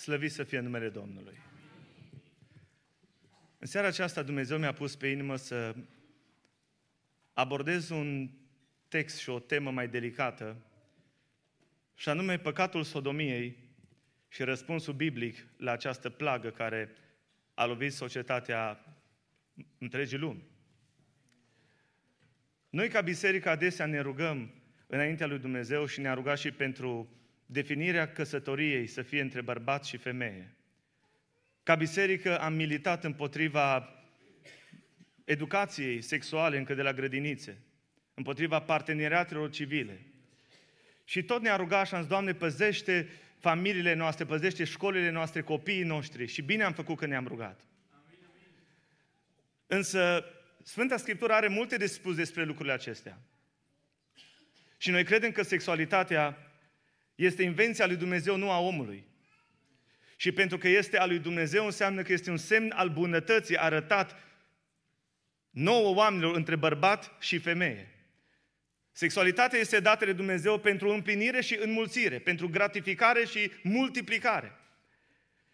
Slăvit să fie numele Domnului. În seara aceasta Dumnezeu mi-a pus pe inimă să abordez un text și o temă mai delicată, și anume păcatul sodomiei și răspunsul biblic la această plagă care a lovit societatea întregii lumi. Noi ca biserică adesea ne rugăm înaintea lui Dumnezeu și ne-a rugat și pentru definirea căsătoriei să fie între bărbat și femeie. Ca biserică am militat împotriva educației sexuale încă de la grădinițe, împotriva parteneriatelor civile. Și tot ne-a rugat și am zis, Doamne, păzește familiile noastre, păzește școlile noastre, copiii noștri. Și bine am făcut că ne-am rugat. Însă Sfânta Scriptură are multe de spus despre lucrurile acestea. Și noi credem că sexualitatea este invenția lui Dumnezeu, nu a omului. Și pentru că este a lui Dumnezeu, înseamnă că este un semn al bunătății arătat nouă oamenilor între bărbat și femeie. Sexualitatea este dată de Dumnezeu pentru împlinire și înmulțire, pentru gratificare și multiplicare.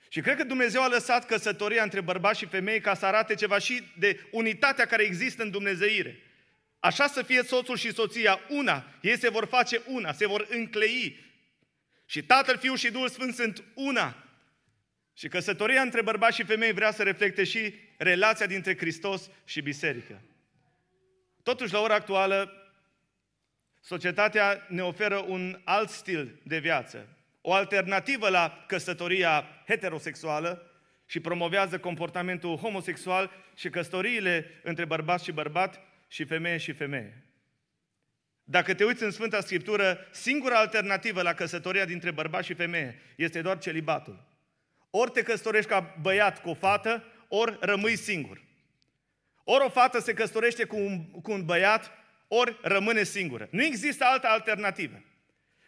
Și cred că Dumnezeu a lăsat căsătoria între bărbați și femei ca să arate ceva și de unitatea care există în Dumnezeire. Așa să fie soțul și soția una, ei se vor face una, se vor înclei. Și Tatăl, Fiul și Duhul Sfânt sunt una. Și căsătoria între bărbați și femei vrea să reflecte și relația dintre Hristos și biserică. Totuși, la ora actuală, societatea ne oferă un alt stil de viață, o alternativă la căsătoria heterosexuală și promovează comportamentul homosexual și căsătoriile între bărbat și bărbat și femeie și femeie. Dacă te uiți în Sfânta Scriptură, singura alternativă la căsătoria dintre bărbat și femeie este doar celibatul. Ori te căsătorești ca băiat cu o fată, ori rămâi singur. Ori o fată se căsătorește cu un, cu un băiat, ori rămâne singură. Nu există altă alternativă.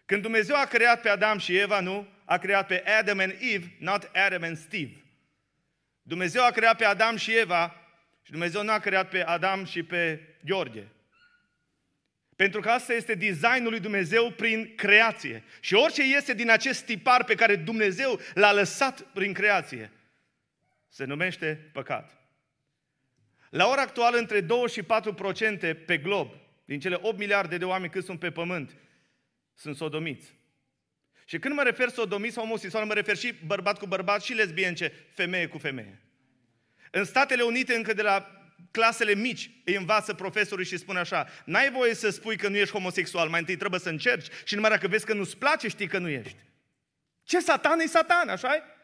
Când Dumnezeu a creat pe Adam și Eva, nu, a creat pe Adam and Eve, not Adam and Steve. Dumnezeu a creat pe Adam și Eva și Dumnezeu nu a creat pe Adam și pe Gheorghe. Pentru că asta este designul lui Dumnezeu prin creație. Și orice iese din acest tipar pe care Dumnezeu l-a lăsat prin creație, se numește păcat. La ora actuală, între 2 și 4% pe glob, din cele 8 miliarde de oameni cât sunt pe pământ, sunt sodomiți. Și când mă refer sodomiți sau homosexual, mă refer și bărbat cu bărbat și lesbience, femeie cu femeie. În Statele Unite, încă de la clasele mici, îi învață profesorul și spune așa, n-ai voie să spui că nu ești homosexual, mai întâi trebuie să încerci și numai dacă vezi că nu-ți place, știi că nu ești. Ce satan e satan, așa -i?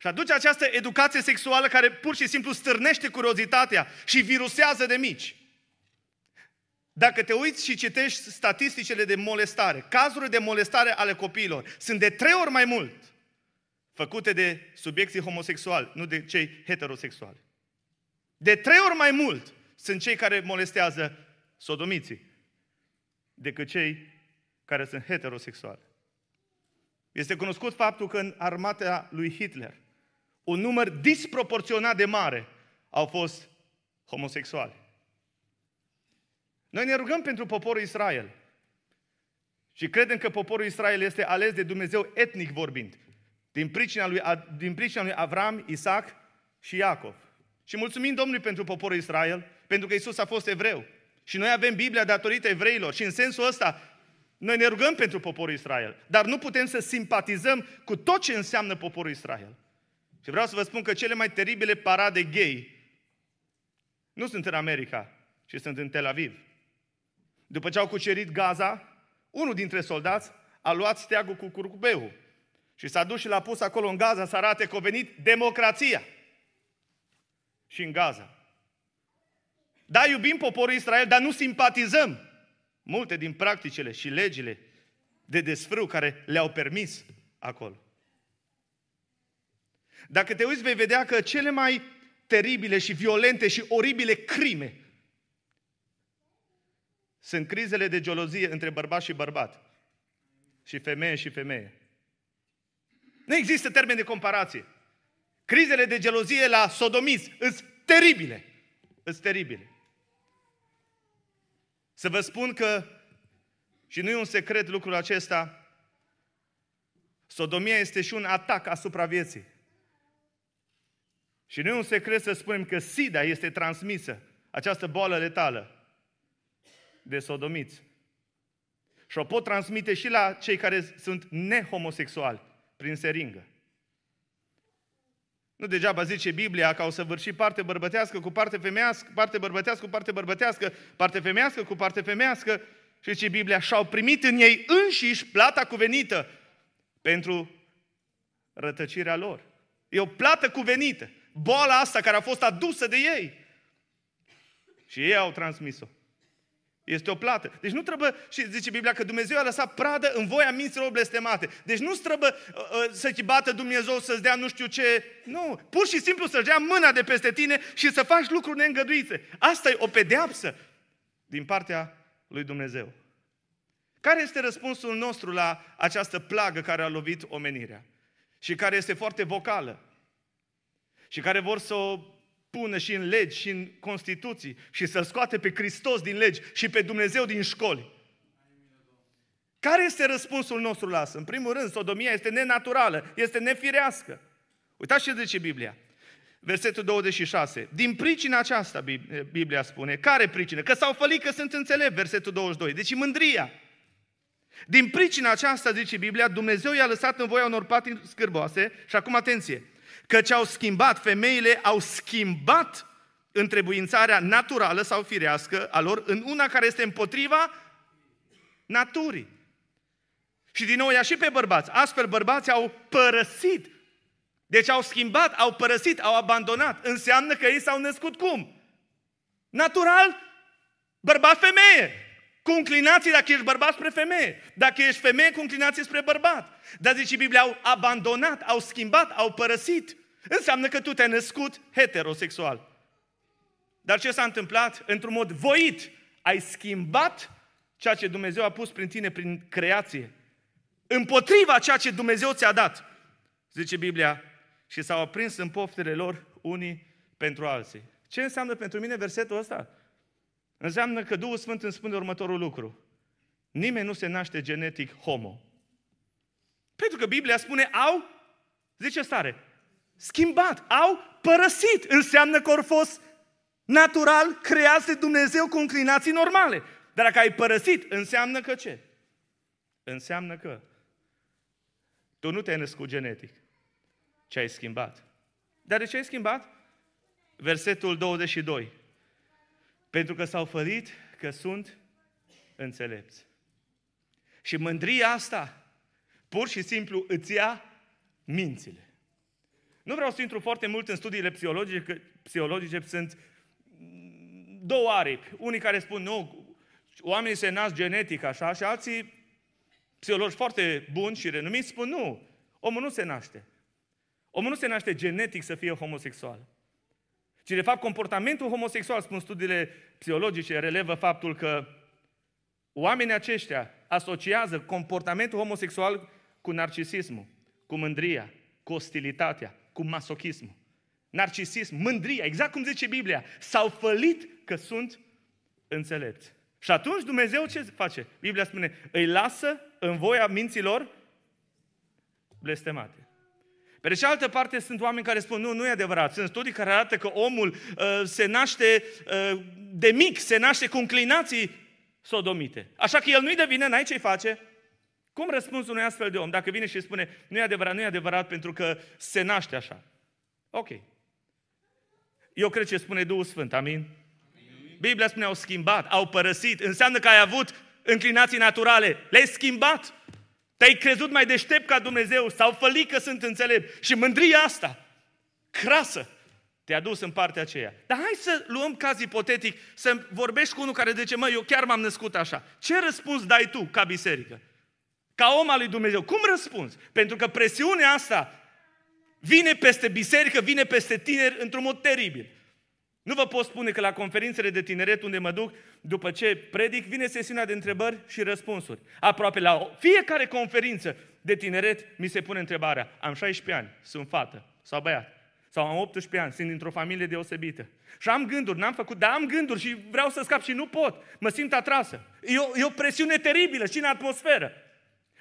Și aduce această educație sexuală care pur și simplu stârnește curiozitatea și virusează de mici. Dacă te uiți și citești statisticile de molestare, cazurile de molestare ale copiilor sunt de trei ori mai mult făcute de subiecții homosexuali, nu de cei heterosexuali. De trei ori mai mult sunt cei care molestează sodomiții decât cei care sunt heterosexuali. Este cunoscut faptul că în armata lui Hitler un număr disproporționat de mare au fost homosexuali. Noi ne rugăm pentru poporul Israel. Și credem că poporul Israel este ales de Dumnezeu etnic vorbind. Din pricina lui, din pricina lui Avram, Isaac și Iacov. Și mulțumim Domnului pentru poporul Israel, pentru că Isus a fost evreu. Și noi avem Biblia datorită evreilor. Și în sensul ăsta, noi ne rugăm pentru poporul Israel. Dar nu putem să simpatizăm cu tot ce înseamnă poporul Israel. Și vreau să vă spun că cele mai teribile parade gay nu sunt în America, ci sunt în Tel Aviv. După ce au cucerit Gaza, unul dintre soldați a luat steagul cu curcubeul și s-a dus și l-a pus acolo în Gaza să arate că a venit democrația. Și în Gaza. Da, iubim poporul Israel, dar nu simpatizăm multe din practicile și legile de desfrâu care le-au permis acolo. Dacă te uiți, vei vedea că cele mai teribile și violente și oribile crime sunt crizele de gelozie între bărbat și bărbat și femeie și femeie. Nu există termen de comparație. Crizele de gelozie la sodomiți sunt teribile. Sunt teribile. Să vă spun că, și nu e un secret lucrul acesta, Sodomia este și un atac asupra vieții. Și nu e un secret să spunem că SIDA este transmisă, această boală letală, de sodomiți. Și o pot transmite și la cei care sunt nehomosexuali, prin seringă. Nu degeaba zice Biblia că au săvârșit parte bărbătească cu parte femeiască, parte bărbătească cu parte bărbătească, parte femeiască cu parte femeiască. Și ce Biblia și-au primit în ei înșiși plata cuvenită pentru rătăcirea lor. E o plată cuvenită. Boala asta care a fost adusă de ei. Și ei au transmis-o. Este o plată. Deci nu trebuie, și zice Biblia, că Dumnezeu a lăsat pradă în voia minților blestemate. Deci nu trebuie uh, uh, să te bată Dumnezeu să-ți dea nu știu ce. Nu, pur și simplu să-și dea mâna de peste tine și să faci lucruri neîngăduite. Asta e o pedeapsă din partea lui Dumnezeu. Care este răspunsul nostru la această plagă care a lovit omenirea? Și care este foarte vocală. Și care vor să o pună și în legi și în Constituții și să scoate pe Hristos din legi și pe Dumnezeu din școli. Care este răspunsul nostru la asta? În primul rând, sodomia este nenaturală, este nefirească. Uitați ce zice Biblia. Versetul 26. Din pricina aceasta, Biblia spune. Care pricină? Că s-au fălit că sunt înțelepți, versetul 22. Deci mândria. Din pricina aceasta, zice Biblia, Dumnezeu i-a lăsat în voia unor patini scârboase și acum atenție, Căci au schimbat, femeile au schimbat întrebuințarea naturală sau firească a lor în una care este împotriva naturii. Și din nou ia și pe bărbați. Astfel bărbații au părăsit. Deci au schimbat, au părăsit, au abandonat. Înseamnă că ei s-au născut cum? Natural, bărbat-femeie. Cu inclinații dacă ești bărbat spre femeie. Dacă ești femeie, cu inclinații spre bărbat. Dar zice Biblia, au abandonat, au schimbat, au părăsit. Înseamnă că tu te-ai născut heterosexual. Dar ce s-a întâmplat? Într-un mod voit, ai schimbat ceea ce Dumnezeu a pus prin tine, prin creație. Împotriva ceea ce Dumnezeu ți-a dat. Zice Biblia, și s-au aprins în poftele lor unii pentru alții. Ce înseamnă pentru mine versetul ăsta? Înseamnă că Duhul Sfânt îmi spune următorul lucru. Nimeni nu se naște genetic homo. Pentru că Biblia spune au, zice stare, schimbat, au părăsit. Înseamnă că au fost natural creați de Dumnezeu cu inclinații normale. Dar dacă ai părăsit, înseamnă că ce? Înseamnă că tu nu te-ai născut genetic, ci ai schimbat. Dar de ce ai schimbat? Versetul 22. Pentru că s-au fălit că sunt înțelepți. Și mândria asta pur și simplu îți ia mințile. Nu vreau să intru foarte mult în studiile psihologice, că psihologice sunt două aripi. Unii care spun, nu, oamenii se nasc genetic așa și alții psihologi foarte buni și renumiți spun, nu, omul nu se naște. Omul nu se naște genetic să fie homosexual. Ci de fapt comportamentul homosexual, spun studiile psihologice, relevă faptul că oamenii aceștia asociază comportamentul homosexual cu narcisismul, cu mândria, cu ostilitatea, cu masochismul. Narcisism, mândria, exact cum zice Biblia, s-au fălit că sunt înțelepți. Și atunci Dumnezeu ce face? Biblia spune, îi lasă în voia minților blestemate. Pe de cealaltă parte sunt oameni care spun, nu, nu e adevărat. Sunt studii care arată că omul uh, se naște uh, de mic, se naște cu înclinații sodomite. Așa că el nu-i de vină, n-ai ce-i face. Cum răspunzi unui astfel de om dacă vine și spune, nu e adevărat, nu e adevărat pentru că se naște așa? Ok. Eu cred ce spune Duhul Sfânt, amin? amin. Biblia spune, au schimbat, au părăsit. Înseamnă că ai avut înclinații naturale. Le-ai schimbat. Te-ai crezut mai deștept ca Dumnezeu sau fălit că sunt înțelept. Și mândria asta, crasă, te-a dus în partea aceea. Dar hai să luăm caz ipotetic, să vorbești cu unul care zice, mă, eu chiar m-am născut așa. Ce răspuns dai tu ca biserică? Ca om al lui Dumnezeu. Cum răspunzi? Pentru că presiunea asta vine peste biserică, vine peste tineri într-un mod teribil. Nu vă pot spune că la conferințele de tineret unde mă duc, după ce predic, vine sesiunea de întrebări și răspunsuri. Aproape la fiecare conferință de tineret mi se pune întrebarea, am 16 ani, sunt fată sau băiat, sau am 18 ani, sunt dintr-o familie deosebită. Și am gânduri, n-am făcut, dar am gânduri și vreau să scap și nu pot. Mă simt atrasă. E o, e o presiune teribilă și în atmosferă.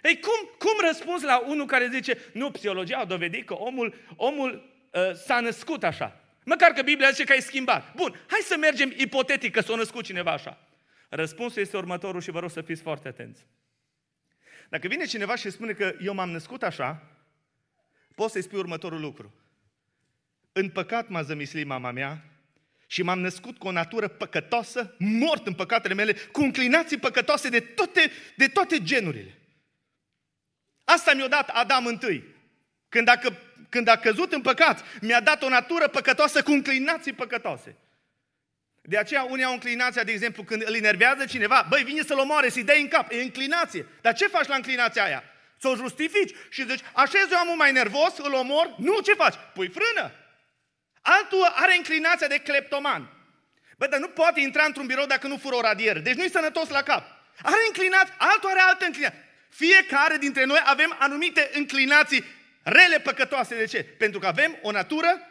Ei, cum, cum răspuns la unul care zice, nu, psihologia a dovedit că omul, omul uh, s-a născut așa. Măcar că Biblia zice că ai schimbat. Bun, hai să mergem ipotetic că s-a născut cineva așa. Răspunsul este următorul și vă rog să fiți foarte atenți. Dacă vine cineva și spune că eu m-am născut așa, poți să-i spui următorul lucru. În păcat m-a zămislit mama mea și m-am născut cu o natură păcătoasă, mort în păcatele mele, cu înclinații păcătoase de toate, de toate genurile. Asta mi-a dat Adam întâi. Când a, când a căzut în păcat, mi-a dat o natură păcătoasă cu înclinații păcătoase. De aceea unii au înclinația, de exemplu, când îl enervează cineva, băi, vine să-l omoare, să-i dai în cap, e înclinație. Dar ce faci la înclinația aia? Să o justifici și zici, așa eu am un mai nervos, îl omor, nu, ce faci? Pui frână. Altul are înclinația de cleptoman. Bă, dar nu poate intra într-un birou dacă nu fură o radieră. Deci nu-i sănătos la cap. Are înclinați, altul are altă înclinație. Fiecare dintre noi avem anumite înclinații rele păcătoase. De ce? Pentru că avem o natură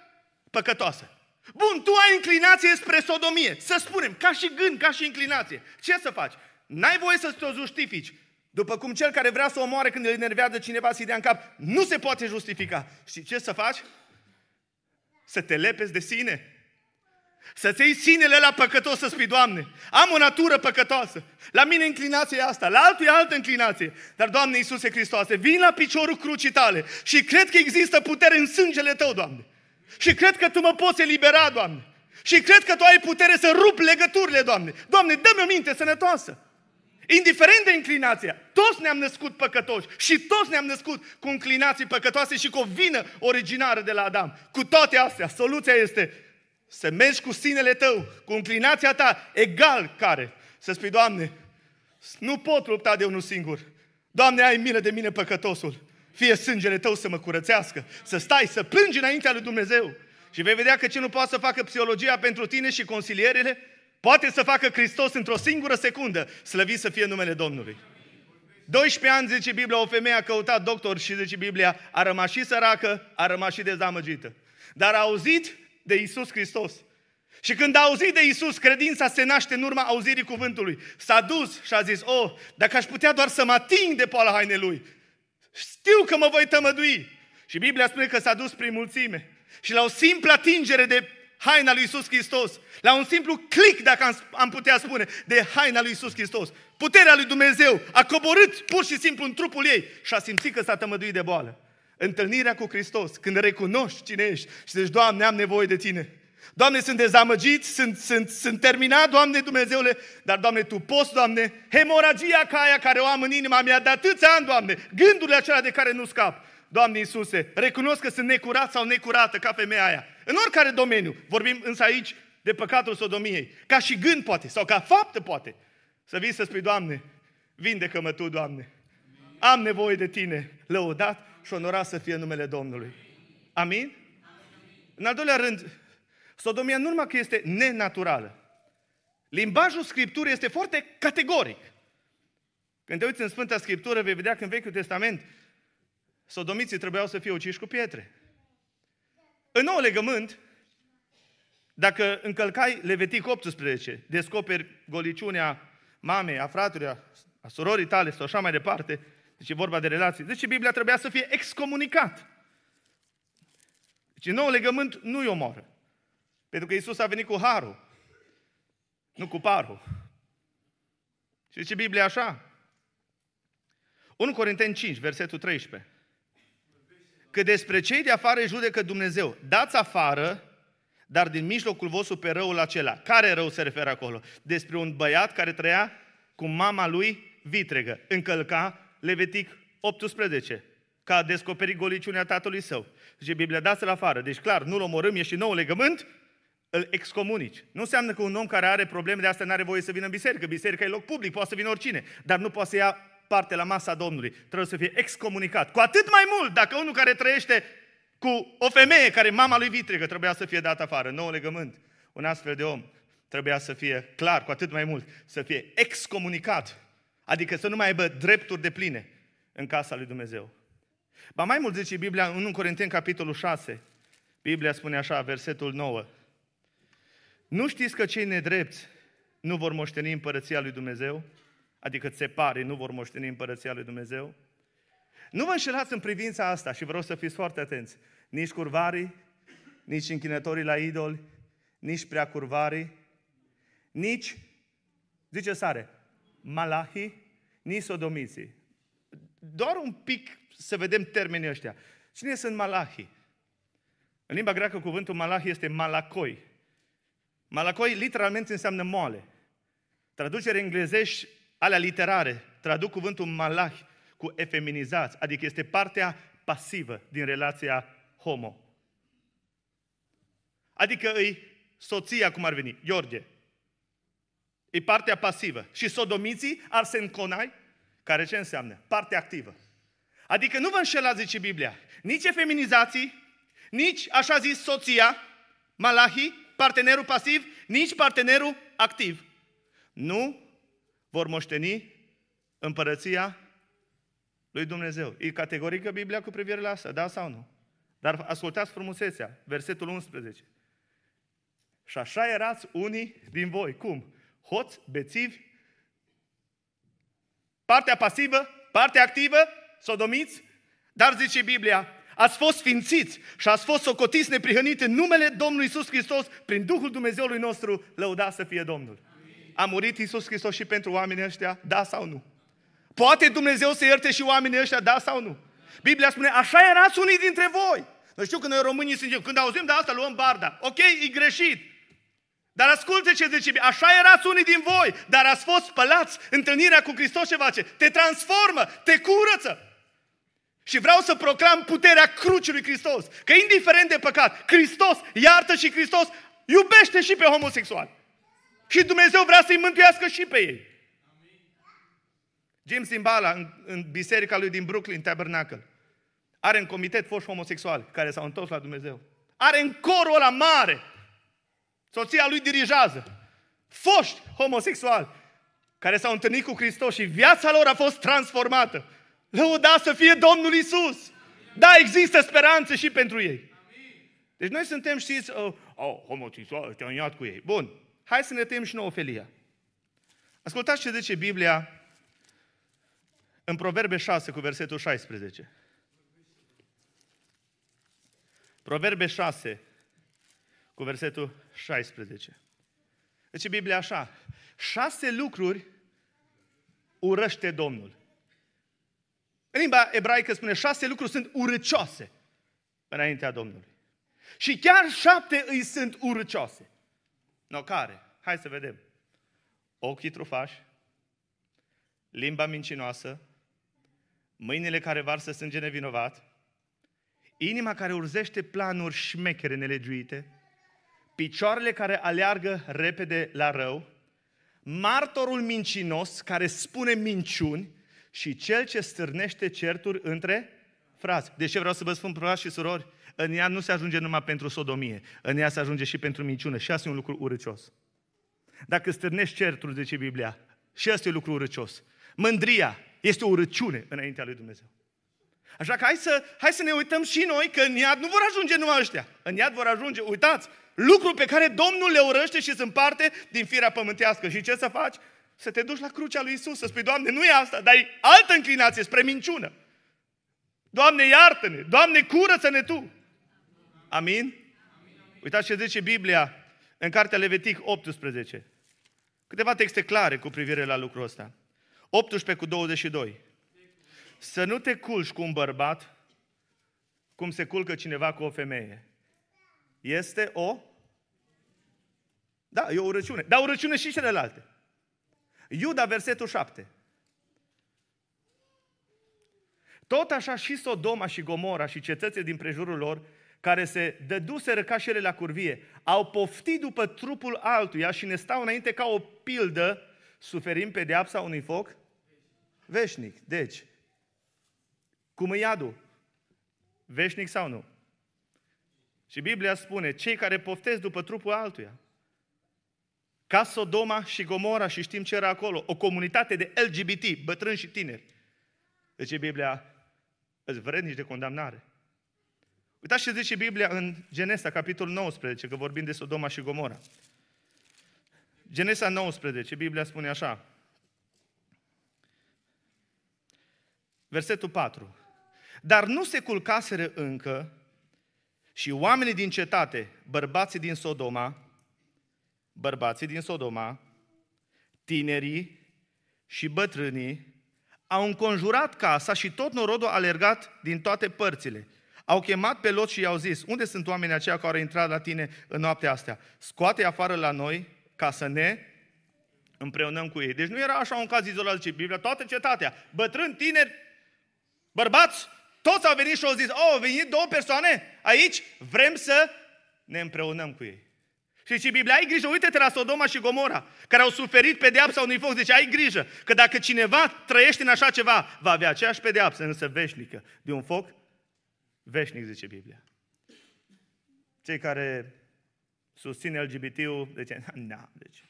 păcătoasă. Bun, tu ai înclinație spre sodomie. Să spunem, ca și gând, ca și înclinație. Ce să faci? N-ai voie să te justifici. După cum cel care vrea să omoare când îl enervează cineva să-i dea în cap, nu se poate justifica. Și ce să faci? Să te lepezi de sine. Să-ți iei sinele la păcătos să spui, Doamne, am o natură păcătoasă. La mine înclinația e asta, la altul e altă înclinație. Dar, Doamne Iisuse Hristoase, vin la piciorul crucii tale și cred că există putere în sângele Tău, Doamne. Și cred că Tu mă poți elibera, Doamne. Și cred că Tu ai putere să rup legăturile, Doamne. Doamne, dă-mi o minte sănătoasă. Indiferent de înclinația, toți ne-am născut păcătoși și toți ne-am născut cu înclinații păcătoase și cu o vină originară de la Adam. Cu toate astea, soluția este să mergi cu sinele tău, cu înclinația ta, egal care. Să spui, Doamne, nu pot lupta de unul singur. Doamne, ai milă de mine păcătosul. Fie sângele tău să mă curățească, să stai, să plângi înaintea lui Dumnezeu. Și vei vedea că ce nu poate să facă psihologia pentru tine și consilierele, poate să facă Hristos într-o singură secundă, slăvit să fie numele Domnului. 12 ani, zice Biblia, o femeie a căutat doctor și zice Biblia, a rămas și săracă, a rămas și dezamăgită. Dar a auzit de Isus Hristos. Și când a auzit de Isus, credința se naște în urma auzirii cuvântului. S-a dus și a zis, oh, dacă aș putea doar să mă ating de poala hainei lui, știu că mă voi tămădui. Și Biblia spune că s-a dus prin mulțime. Și la o simplă atingere de haina lui Isus Hristos, la un simplu click, dacă am putea spune, de haina lui Isus Hristos, puterea lui Dumnezeu a coborât pur și simplu în trupul ei și a simțit că s-a tămăduit de boală. Întâlnirea cu Hristos, când recunoști cine ești și zici, Doamne, am nevoie de Tine. Doamne, sunt dezamăgit, sunt, sunt, sunt terminat, Doamne Dumnezeule, dar, Doamne, Tu poți, Doamne, hemoragia ca aia care o am în inima mea de atâția ani, Doamne, gândurile acelea de care nu scap. Doamne Iisuse, recunosc că sunt necurat sau necurată ca femeia aia. În oricare domeniu, vorbim însă aici de păcatul sodomiei, ca și gând poate, sau ca faptă poate. Să vii să spui, Doamne, vindecă-mă Tu, Doamne. Am nevoie de Tine, lăudat și onorat să fie numele Domnului. Amin? În al doilea rând, sodomia nu numai că este nenaturală. Limbajul Scripturii este foarte categoric. Când te uiți în Sfânta Scriptură, vei vedea că în Vechiul Testament sodomiții trebuiau să fie uciși cu pietre. În nou legământ, dacă încălcai Levitic 18, descoperi goliciunea mamei, a fratului, a surorii tale sau așa mai departe, deci e vorba de relații. Deci Biblia trebuia să fie excomunicat. Deci nou legământ nu-i omoară. Pentru că Isus a venit cu harul, nu cu parul. Și zice Biblia așa. 1 Corinteni 5, versetul 13. Că despre cei de afară judecă Dumnezeu. Dați afară, dar din mijlocul vostru pe răul acela. Care rău se referă acolo? Despre un băiat care trăia cu mama lui vitregă. Încălca Levitic 18, că a descoperit goliciunea tatălui său. Zice Biblia, dați-l afară. Deci clar, nu-l omorâm, e și nou legământ, îl excomunici. Nu înseamnă că un om care are probleme de asta nu are voie să vină în biserică. Biserica e loc public, poate să vină oricine, dar nu poate să ia parte la masa Domnului. Trebuie să fie excomunicat. Cu atât mai mult, dacă unul care trăiește cu o femeie care mama lui vitregă trebuia să fie dat afară, nou legământ, un astfel de om trebuia să fie clar, cu atât mai mult, să fie excomunicat Adică să nu mai aibă drepturi de pline în casa lui Dumnezeu. Ba mai mult zice Biblia în 1 Corinteni, capitolul 6, Biblia spune așa, versetul 9. Nu știți că cei nedrepți nu vor moșteni împărăția lui Dumnezeu? Adică țeparii nu vor moșteni împărăția lui Dumnezeu? Nu vă înșelați în privința asta și vreau să fiți foarte atenți. Nici curvarii, nici închinătorii la idoli, nici prea curvarii, nici, zice sare, malahii, nici sodomiții. Doar un pic să vedem termenii ăștia. Cine sunt malahii? În limba greacă cuvântul malahi este malakoi. Malakoi literalmente înseamnă moale. Traducere englezești, alea literare, traduc cuvântul malahi cu efeminizați, adică este partea pasivă din relația homo. Adică îi soția, cum ar veni, George. E partea pasivă. Și sodomiții, arsenconai, care ce înseamnă? Partea activă. Adică nu vă înșelați, zice Biblia, nici efeminizații, nici, așa zis, soția, malahi, partenerul pasiv, nici partenerul activ. Nu vor moșteni împărăția lui Dumnezeu. E categorică Biblia cu privire la asta, da sau nu? Dar ascultați frumusețea, versetul 11. Și așa erați unii din voi. Cum? Hoți, bețivi, partea pasivă, partea activă, sodomiți, dar zice Biblia, ați fost sfințiți și ați fost socotiți neprihăniți în numele Domnului Isus Hristos, prin Duhul Dumnezeului nostru, lăudat să fie Domnul. A murit Isus Hristos și pentru oamenii ăștia, da sau nu? Poate Dumnezeu să ierte și oamenii ăștia, da sau nu? Biblia spune, așa erați unii dintre voi. Nu știu când noi românii suntem, când auzim de asta, luăm barda. Ok, e greșit. Dar asculte ce zice, așa erați unii din voi, dar ați fost spălați. Întâlnirea cu Hristos ce face? Te transformă, te curăță. Și vreau să proclam puterea crucii lui Hristos. Că indiferent de păcat, Hristos iartă și Hristos iubește și pe homosexual. Și Dumnezeu vrea să-i mântuiască și pe ei. Jim Simbala, în, în biserica lui din Brooklyn, Tabernacle, are în comitet foști homosexuali care s-au întors la Dumnezeu. Are în corul ăla mare. Soția lui dirigează. Foști homosexuali care s-au întâlnit cu Hristos și viața lor a fost transformată. Lăuda să fie Domnul Isus. Da, există speranță și pentru ei. Deci noi suntem, știți, oh, oh homosexual, te-am iat cu ei. Bun, hai să ne tem și nouă felia. Ascultați ce zice Biblia în Proverbe 6 cu versetul 16. Proverbe 6 cu versetul 16. Deci Biblia așa, șase lucruri urăște Domnul. În limba ebraică spune șase lucruri sunt urăcioase înaintea Domnului. Și chiar șapte îi sunt urăcioase. No, care? Hai să vedem. Ochii trufași, limba mincinoasă, mâinile care varsă sânge nevinovat, inima care urzește planuri șmechere nelegiuite, picioarele care aleargă repede la rău, martorul mincinos care spune minciuni și cel ce stârnește certuri între frați. De ce vreau să vă spun, frați și surori? În ea nu se ajunge numai pentru sodomie, în ea se ajunge și pentru minciună. Și asta e un lucru urâcios. Dacă stârnești certuri, zice Biblia, și asta e un lucru urâcios. Mândria este o urăciune înaintea lui Dumnezeu. Așa că hai să, hai să ne uităm și noi că în iad nu vor ajunge numai ăștia. În iad vor ajunge, uitați, lucruri pe care Domnul le urăște și sunt parte din firea pământească. Și ce să faci? Să te duci la crucea lui Isus, să spui, Doamne, nu e asta, dar e altă înclinație spre minciună. Doamne, iartă-ne! Doamne, curăță-ne Tu! Amin? Uitați ce zice Biblia în cartea Levitic 18. Câteva texte clare cu privire la lucrul ăsta. 18 cu 22. Să nu te culci cu un bărbat cum se culcă cineva cu o femeie. Este o... Da, e o urăciune. Dar urăciune și celelalte. Iuda, versetul 7. Tot așa și Sodoma și Gomora și cetățile din prejurul lor, care se dăduseră ca și ele la curvie, au poftit după trupul altuia și ne stau înainte ca o pildă, suferim pedeapsa unui foc veșnic. Deci, cum e iadul? Veșnic sau nu? Și Biblia spune, cei care poftesc după trupul altuia, ca Sodoma și Gomora și știm ce era acolo, o comunitate de LGBT, bătrâni și tineri. Deci Biblia, îți vrednici de condamnare. Uitați ce zice Biblia în Genesa, capitolul 19, că vorbim de Sodoma și Gomora. Genesa 19, Biblia spune așa. Versetul 4. Dar nu se culcaseră încă și oamenii din cetate, bărbații din Sodoma, bărbații din Sodoma, tinerii și bătrânii, au înconjurat casa și tot norodul a alergat din toate părțile. Au chemat pe Lot și i-au zis, unde sunt oamenii aceia care au intrat la tine în noaptea astea? Scoate afară la noi ca să ne împreunăm cu ei. Deci nu era așa un caz izolat, zice Biblia, toată cetatea, bătrâni, tineri, bărbați, toți au venit și au zis, oh, au venit două persoane aici, vrem să ne împreunăm cu ei. Și zice Biblia, ai grijă, uite-te la Sodoma și Gomora, care au suferit pedeapsa unui foc. Zice, ai grijă, că dacă cineva trăiește în așa ceva, va avea aceeași pedeapsă, însă veșnică, de un foc veșnic, zice Biblia. Cei care susțin LGBT-ul, zice, na, deci,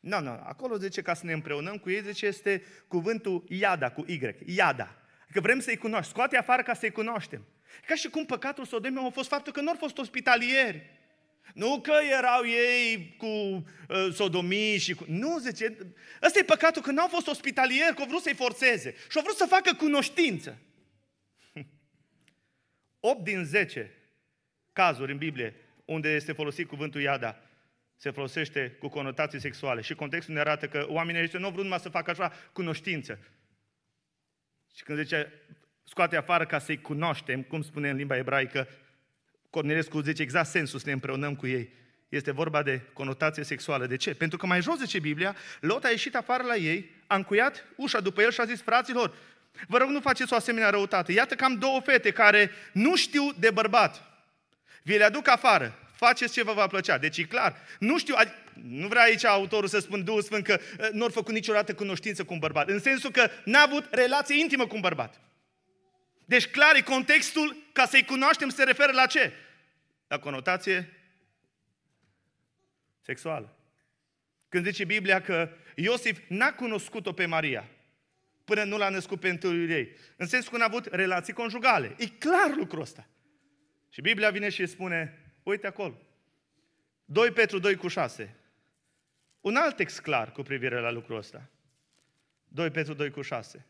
nu, nu, acolo zice ca să ne împreunăm cu ei, zice, este cuvântul iada, cu Y, iada. Că vrem să-i cunoști, scoate afară ca să-i cunoaștem. Ca și cum păcatul Sodomei a fost faptul că nu au fost ospitalieri. Nu că erau ei cu uh, sodomii și cu... Nu, zice, ăsta e păcatul că nu au fost ospitalieri, că au vrut să-i forțeze și au vrut să facă cunoștință. 8 din 10 cazuri în Biblie unde este folosit cuvântul iada se folosește cu conotații sexuale. Și contextul ne arată că oamenii ăștia nu au vrut numai să facă așa cunoștință. Și când zice, scoate afară ca să-i cunoaștem, cum spune în limba ebraică, Cornelescu zice exact sensul să ne împreunăm cu ei. Este vorba de conotație sexuală. De ce? Pentru că mai jos zice Biblia, Lot a ieșit afară la ei, a încuiat ușa după el și a zis, fraților, vă rog nu faceți o asemenea răutate. Iată că am două fete care nu știu de bărbat. Vi le aduc afară faceți ce vă va plăcea. Deci e clar. Nu știu, nu vrea aici autorul să spun Duhul Sfânt că uh, nu au făcut niciodată cunoștință cu un bărbat. În sensul că n-a avut relație intimă cu un bărbat. Deci clar e contextul ca să-i cunoaștem se referă la ce? La conotație sexuală. Când zice Biblia că Iosif n-a cunoscut-o pe Maria până nu l-a născut pe întâlnirii ei. În sensul că n-a avut relații conjugale. E clar lucrul ăsta. Și Biblia vine și spune, Uite acolo. 2 Petru 2 cu 6. Un alt text clar cu privire la lucrul ăsta. 2 Petru 2 cu 6.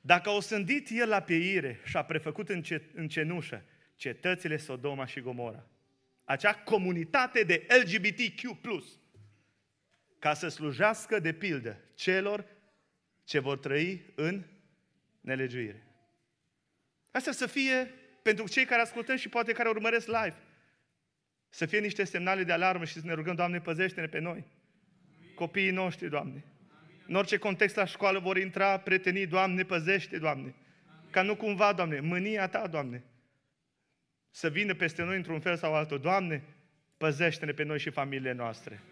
Dacă au sândit el la pieire și a prefăcut în, în cenușă cetățile Sodoma și Gomora, acea comunitate de LGBTQ+, ca să slujească de pildă celor ce vor trăi în nelegiuire. Asta să fie pentru cei care ascultăm și poate care urmăresc live. Să fie niște semnale de alarmă și să ne rugăm, Doamne, păzește-ne pe noi. Copiii noștri, Doamne. În orice context la școală vor intra prietenii, Doamne, păzește, Doamne. Ca nu cumva, Doamne, mânia Ta, Doamne, să vină peste noi într-un fel sau altul. Doamne, păzește-ne pe noi și familiile noastre.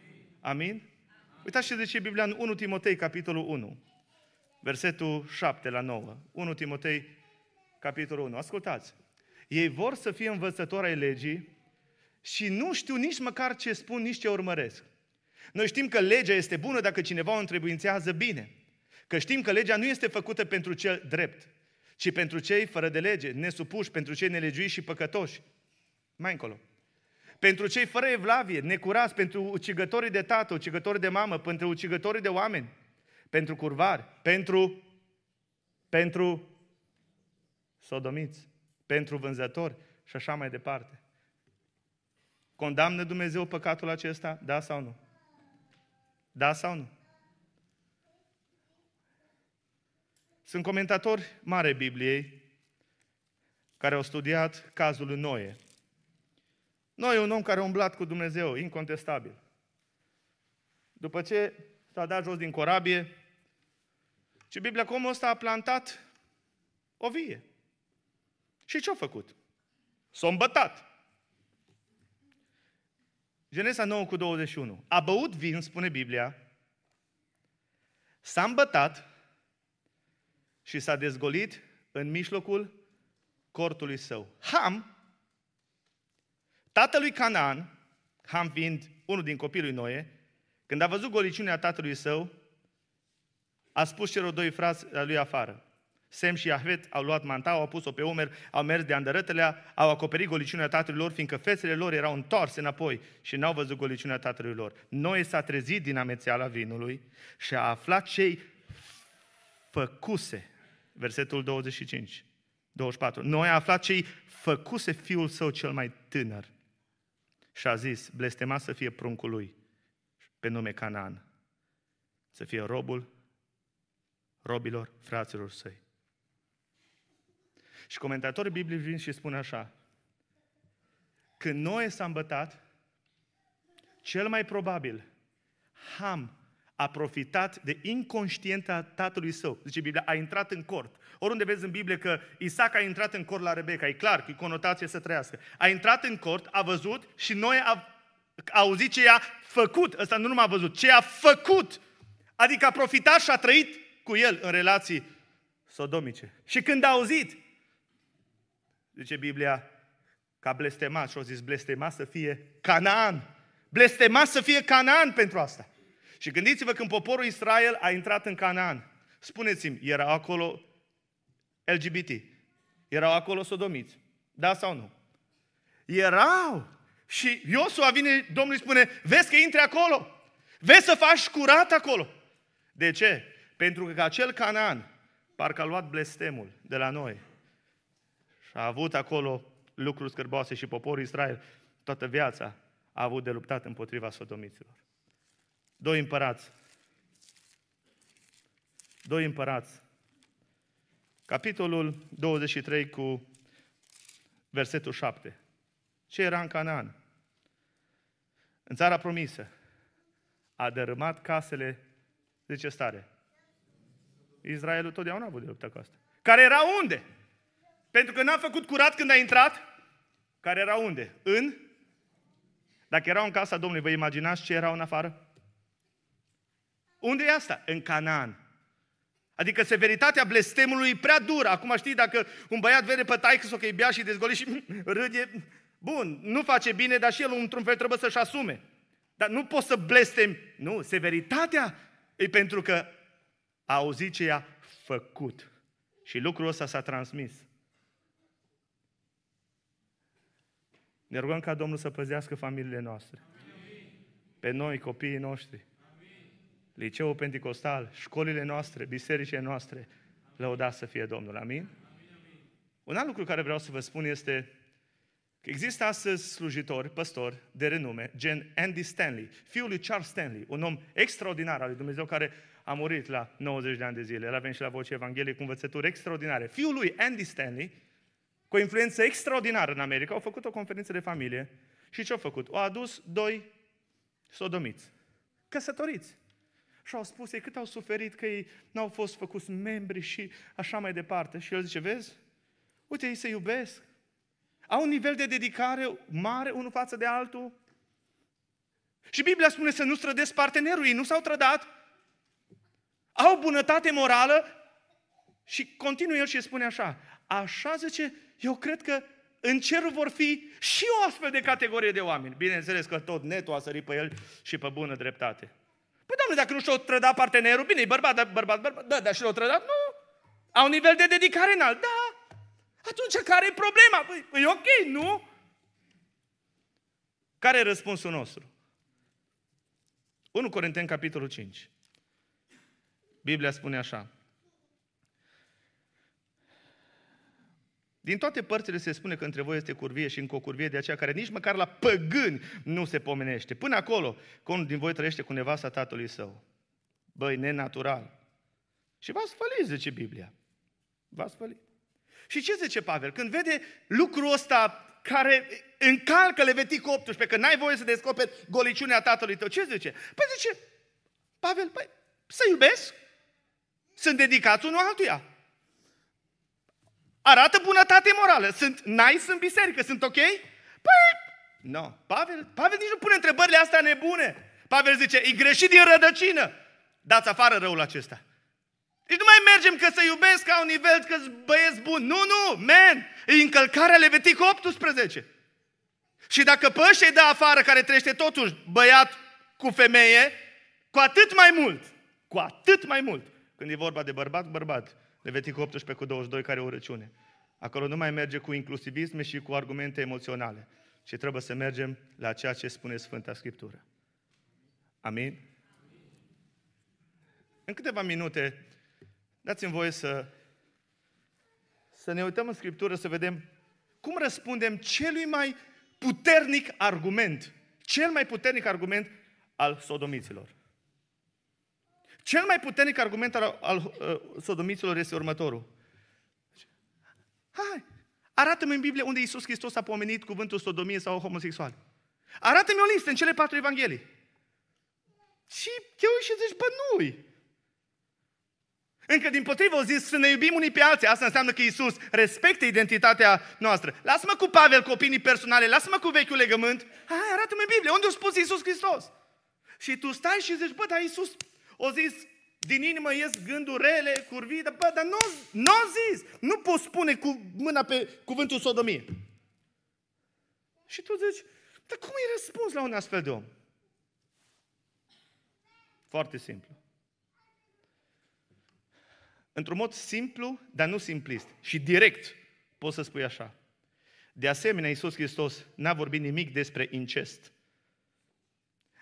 Amin? Uitați ce zice Biblia în 1 Timotei, capitolul 1, versetul 7 la 9. 1 Timotei, capitolul 1. Ascultați. Ei vor să fie învățători ai legii și nu știu nici măcar ce spun, nici ce urmăresc. Noi știm că legea este bună dacă cineva o întrebuințează bine. Că știm că legea nu este făcută pentru cel drept, ci pentru cei fără de lege, nesupuși, pentru cei nelegiuiți și păcătoși. Mai încolo. Pentru cei fără evlavie, necurați, pentru ucigătorii de tată, ucigătorii de mamă, pentru ucigătorii de oameni, pentru curvari, pentru, pentru sodomiți, pentru vânzători și așa mai departe. Condamnă Dumnezeu păcatul acesta? Da sau nu? Da sau nu? Sunt comentatori mare Bibliei care au studiat cazul lui Noe. Noe e un om care a umblat cu Dumnezeu, incontestabil. După ce s-a dat jos din corabie, și Biblia că omul ăsta a plantat o vie. Și ce-a făcut? S-a îmbătat. Genesa 9 cu 21. A băut vin, spune Biblia, s-a îmbătat și s-a dezgolit în mijlocul cortului său. Ham, tatălui Canaan, Ham fiind unul din copiii lui Noe, când a văzut goliciunea tatălui său, a spus celor doi frați lui afară. Sem și Ahvet au luat manta, au pus-o pe umer, au mers de andărătele, au acoperit goliciunea tatălui lor, fiindcă fețele lor erau întoarse înapoi și n-au văzut goliciunea tatălui lor. Noi s-a trezit din amețeala vinului și a aflat cei făcuse. Versetul 25. 24. Noi a aflat ce-i făcuse fiul său cel mai tânăr. Și a zis, blestemat să fie pruncul lui, pe nume Canaan, să fie robul robilor fraților săi. Și comentatorii Bibliei vin și spun așa, când Noe s-a îmbătat, cel mai probabil Ham a profitat de inconștienta tatălui său. Zice Biblia, a intrat în cort. Oriunde vezi în Biblie că Isaac a intrat în cort la Rebecca, e clar că e conotație să trăiască. A intrat în cort, a văzut și noi a, a auzit ce i-a făcut. Ăsta nu numai a văzut, ce a făcut. Adică a profitat și a trăit cu el în relații sodomice. Și când a auzit, zice Biblia, ca blestemat și au zis blestemat să fie Canaan. Blestemat să fie Canaan pentru asta. Și gândiți-vă când poporul Israel a intrat în Canaan. Spuneți-mi, erau acolo LGBT? Erau acolo sodomiți? Da sau nu? Erau! Și Iosua vine, Domnul îi spune, vezi că intri acolo, vezi să faci curat acolo. De ce? Pentru că acel Canaan parcă a luat blestemul de la noi și a avut acolo lucruri scârboase și poporul Israel toată viața a avut de luptat împotriva sodomiților. Doi împărați. Doi împărați. Capitolul 23 cu versetul 7. Ce era în Canaan? În țara promisă. A dărâmat casele, zice stare. Israelul totdeauna a avut de luptă cu asta. Care era unde? Pentru că n-a făcut curat când a intrat. Care era unde? În? Dacă erau în casa Domnului, vă imaginați ce erau în afară? Unde e asta? În Canaan. Adică severitatea blestemului e prea dură. Acum știi, dacă un băiat vede pe taică sau că e bea și dezgole și râde, bun, nu face bine, dar și el într-un fel trebuie să-și asume. Dar nu poți să blestem. Nu, severitatea e pentru că a auzit ce i-a făcut. Și lucrul ăsta s-a transmis. Ne rugăm ca Domnul să păzească familiile noastre. Pe noi, copiii noștri liceul pentecostal, școlile noastre, bisericile noastre, lăudați să fie Domnul. Amin? Un alt lucru care vreau să vă spun este că există astăzi slujitori, păstori de renume, gen Andy Stanley, fiul lui Charles Stanley, un om extraordinar al lui Dumnezeu care a murit la 90 de ani de zile. El a venit și la Voce Evanghelie cu învățături extraordinare. Fiul lui Andy Stanley, cu o influență extraordinară în America, au făcut o conferință de familie și ce au făcut? Au adus doi sodomiți, căsătoriți. Și au spus ei cât au suferit că ei n-au fost făcuți membri și așa mai departe. Și el zice, vezi, uite, ei se iubesc. Au un nivel de dedicare mare unul față de altul. Și Biblia spune să nu strădesc partenerul, ei nu s-au trădat. Au bunătate morală și continuă el și spune așa, așa zice, eu cred că în cer vor fi și o astfel de categorie de oameni. Bineînțeles că tot netul a sărit pe el și pe bună dreptate. Păi, doamne, dacă nu și-o trădat partenerul, bine, e bărbat, dar bărbat, bărbat, da, dar și l-o trădat? Nu. Au un nivel de dedicare înalt, da. Atunci care e problema? Păi, păi ok, nu? Care e răspunsul nostru? 1 Corinteni, capitolul 5. Biblia spune așa. Din toate părțile se spune că între voi este curvie și încă o curvie de aceea care nici măcar la păgâni nu se pomenește. Până acolo, că unul din voi trăiește cu nevasta tatălui său. Băi, nenatural. Și v-ați fălit, zice Biblia. V-ați fălit. Și ce zice Pavel? Când vede lucrul ăsta care încalcă Levitic 18, că n-ai voie să descoperi goliciunea tatălui tău, ce zice? Păi zice, Pavel, păi, să iubesc, sunt dedicați unul altuia arată bunătate morală. Sunt nice în biserică, sunt ok? Păi, nu. No. Pavel, Pavel nici nu pune întrebările astea nebune. Pavel zice, e greșit din rădăcină. Dați afară răul acesta. Deci nu mai mergem că să iubesc ca un nivel că băieți bun. Nu, nu, man, e încălcarea Levitic 18. Și dacă pe ăștia dă afară care trăiește totuși băiat cu femeie, cu atât mai mult, cu atât mai mult, când e vorba de bărbat, bărbat, Levitic 18 cu 22, care e o răciune. Acolo nu mai merge cu inclusivisme și cu argumente emoționale, ci trebuie să mergem la ceea ce spune Sfânta Scriptură. Amin? În câteva minute, dați-mi voie să, să să ne uităm în Scriptură să vedem cum răspundem celui mai puternic argument, cel mai puternic argument al sodomiților. Cel mai puternic argument al, al uh, sodomiților este următorul. Hai, arată-mi în Biblie unde Iisus Hristos a pomenit cuvântul sodomie sau homosexual. Arată-mi o listă în cele patru evanghelii. Și eu și zici, bă, nu Încă din potrivă au zis să ne iubim unii pe alții. Asta înseamnă că Iisus respectă identitatea noastră. Lasă-mă cu Pavel cu opinii personale, lasă-mă cu vechiul legământ. Hai, arată-mi în Biblie, unde a spus Iisus Hristos? Și tu stai și zici, bă, dar Iisus o zis, din inimă ies gânduri rele, curvii, dar, bă, dar nu, nu zis. Nu poți spune cu mâna pe cuvântul sodomie. Și tu zici, dar cum îi răspuns la un astfel de om? Foarte simplu. Într-un mod simplu, dar nu simplist. Și direct poți să spui așa. De asemenea, Iisus Hristos n-a vorbit nimic despre incest.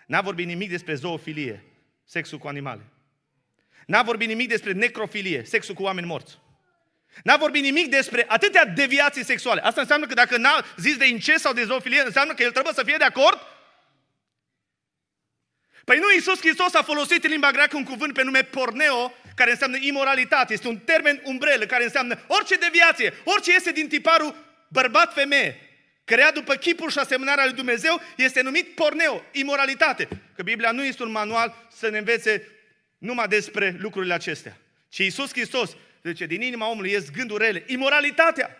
N-a vorbit nimic despre zoofilie, sexul cu animale. N-a vorbit nimic despre necrofilie, sexul cu oameni morți. N-a vorbit nimic despre atâtea deviații sexuale. Asta înseamnă că dacă n-a zis de incest sau de zoofilie, înseamnă că el trebuie să fie de acord? Păi nu, Iisus Hristos a folosit în limba greacă un cuvânt pe nume porneo, care înseamnă imoralitate. Este un termen umbrelă care înseamnă orice deviație, orice este din tiparul bărbat-femeie, creat după chipul și asemănarea lui Dumnezeu, este numit porneo, imoralitate. Că Biblia nu este un manual să ne învețe numai despre lucrurile acestea. Ci Iisus Hristos zice, din inima omului ies gânduri rele, imoralitatea,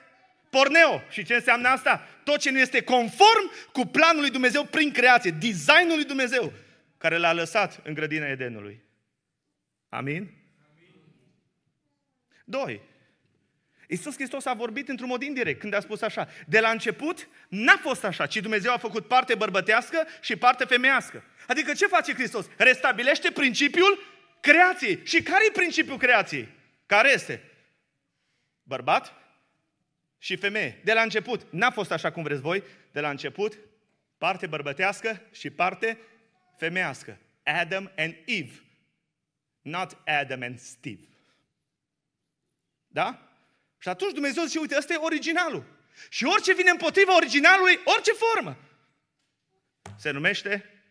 porneo. Și ce înseamnă asta? Tot ce nu este conform cu planul lui Dumnezeu prin creație, designul lui Dumnezeu, care l-a lăsat în grădina Edenului. Amin? Doi. Iisus Hristos a vorbit într-un mod indirect când a spus așa. De la început n-a fost așa, ci Dumnezeu a făcut parte bărbătească și parte femeiască. Adică ce face Hristos? Restabilește principiul creației. Și care e principiul creației? Care este? Bărbat și femeie. De la început. N-a fost așa cum vreți voi. De la început, parte bărbătească și parte femeiască. Adam and Eve. Not Adam and Steve. Da? Și atunci Dumnezeu zice, uite, ăsta e originalul. Și orice vine împotriva originalului, orice formă, se numește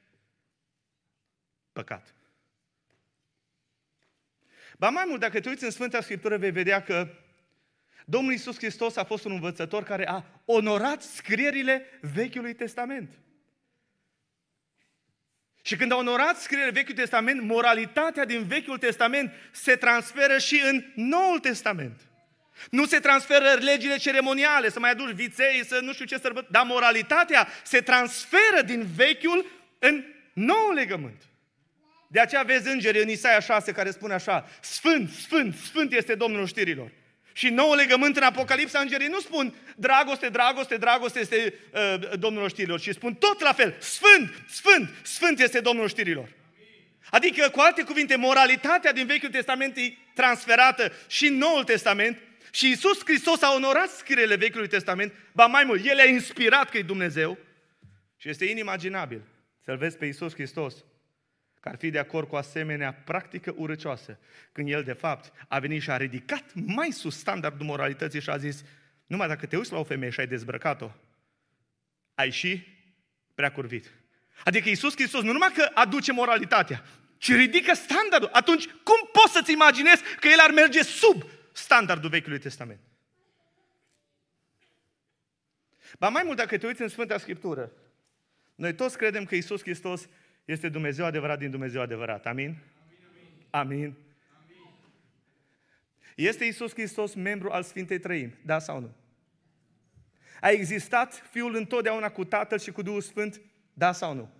păcat. Ba mai mult, dacă te uiți în Sfânta Scriptură, vei vedea că Domnul Iisus Hristos a fost un învățător care a onorat scrierile Vechiului Testament. Și când a onorat scrierile Vechiului Testament, moralitatea din Vechiul Testament se transferă și în Noul Testament. Nu se transferă legile ceremoniale, să mai aduci viței, să nu știu ce sărbători, dar moralitatea se transferă din Vechiul în Noul legământ. De aceea vezi îngerii în Isaia 6 care spune așa, Sfânt, Sfânt, Sfânt este Domnul știrilor. Și nou legământ în Apocalipsa, îngerii nu spun dragoste, dragoste, dragoste este uh, Domnul știrilor, ci spun tot la fel, Sfânt, Sfânt, Sfânt este Domnul știrilor. Adică, cu alte cuvinte, moralitatea din Vechiul Testament e transferată și în Noul Testament și Isus Hristos a onorat scrierile Vechiului Testament, ba mai mult, El a inspirat că e Dumnezeu și este inimaginabil să-L vezi pe Isus Hristos că ar fi de acord cu asemenea practică urăcioasă, când el de fapt a venit și a ridicat mai sus standardul moralității și a zis, numai dacă te uiți la o femeie și ai dezbrăcat-o, ai și prea curvit. Adică Iisus Hristos nu numai că aduce moralitatea, ci ridică standardul. Atunci, cum poți să-ți imaginezi că El ar merge sub standardul Vechiului Testament? Ba mai mult, dacă te uiți în Sfânta Scriptură, noi toți credem că Iisus Hristos este Dumnezeu adevărat din Dumnezeu adevărat. Amin? Amin. Amin. Este Isus Hristos membru al Sfintei Trăim? Da sau nu? A existat Fiul întotdeauna cu Tatăl și cu Duhul Sfânt? Da sau nu?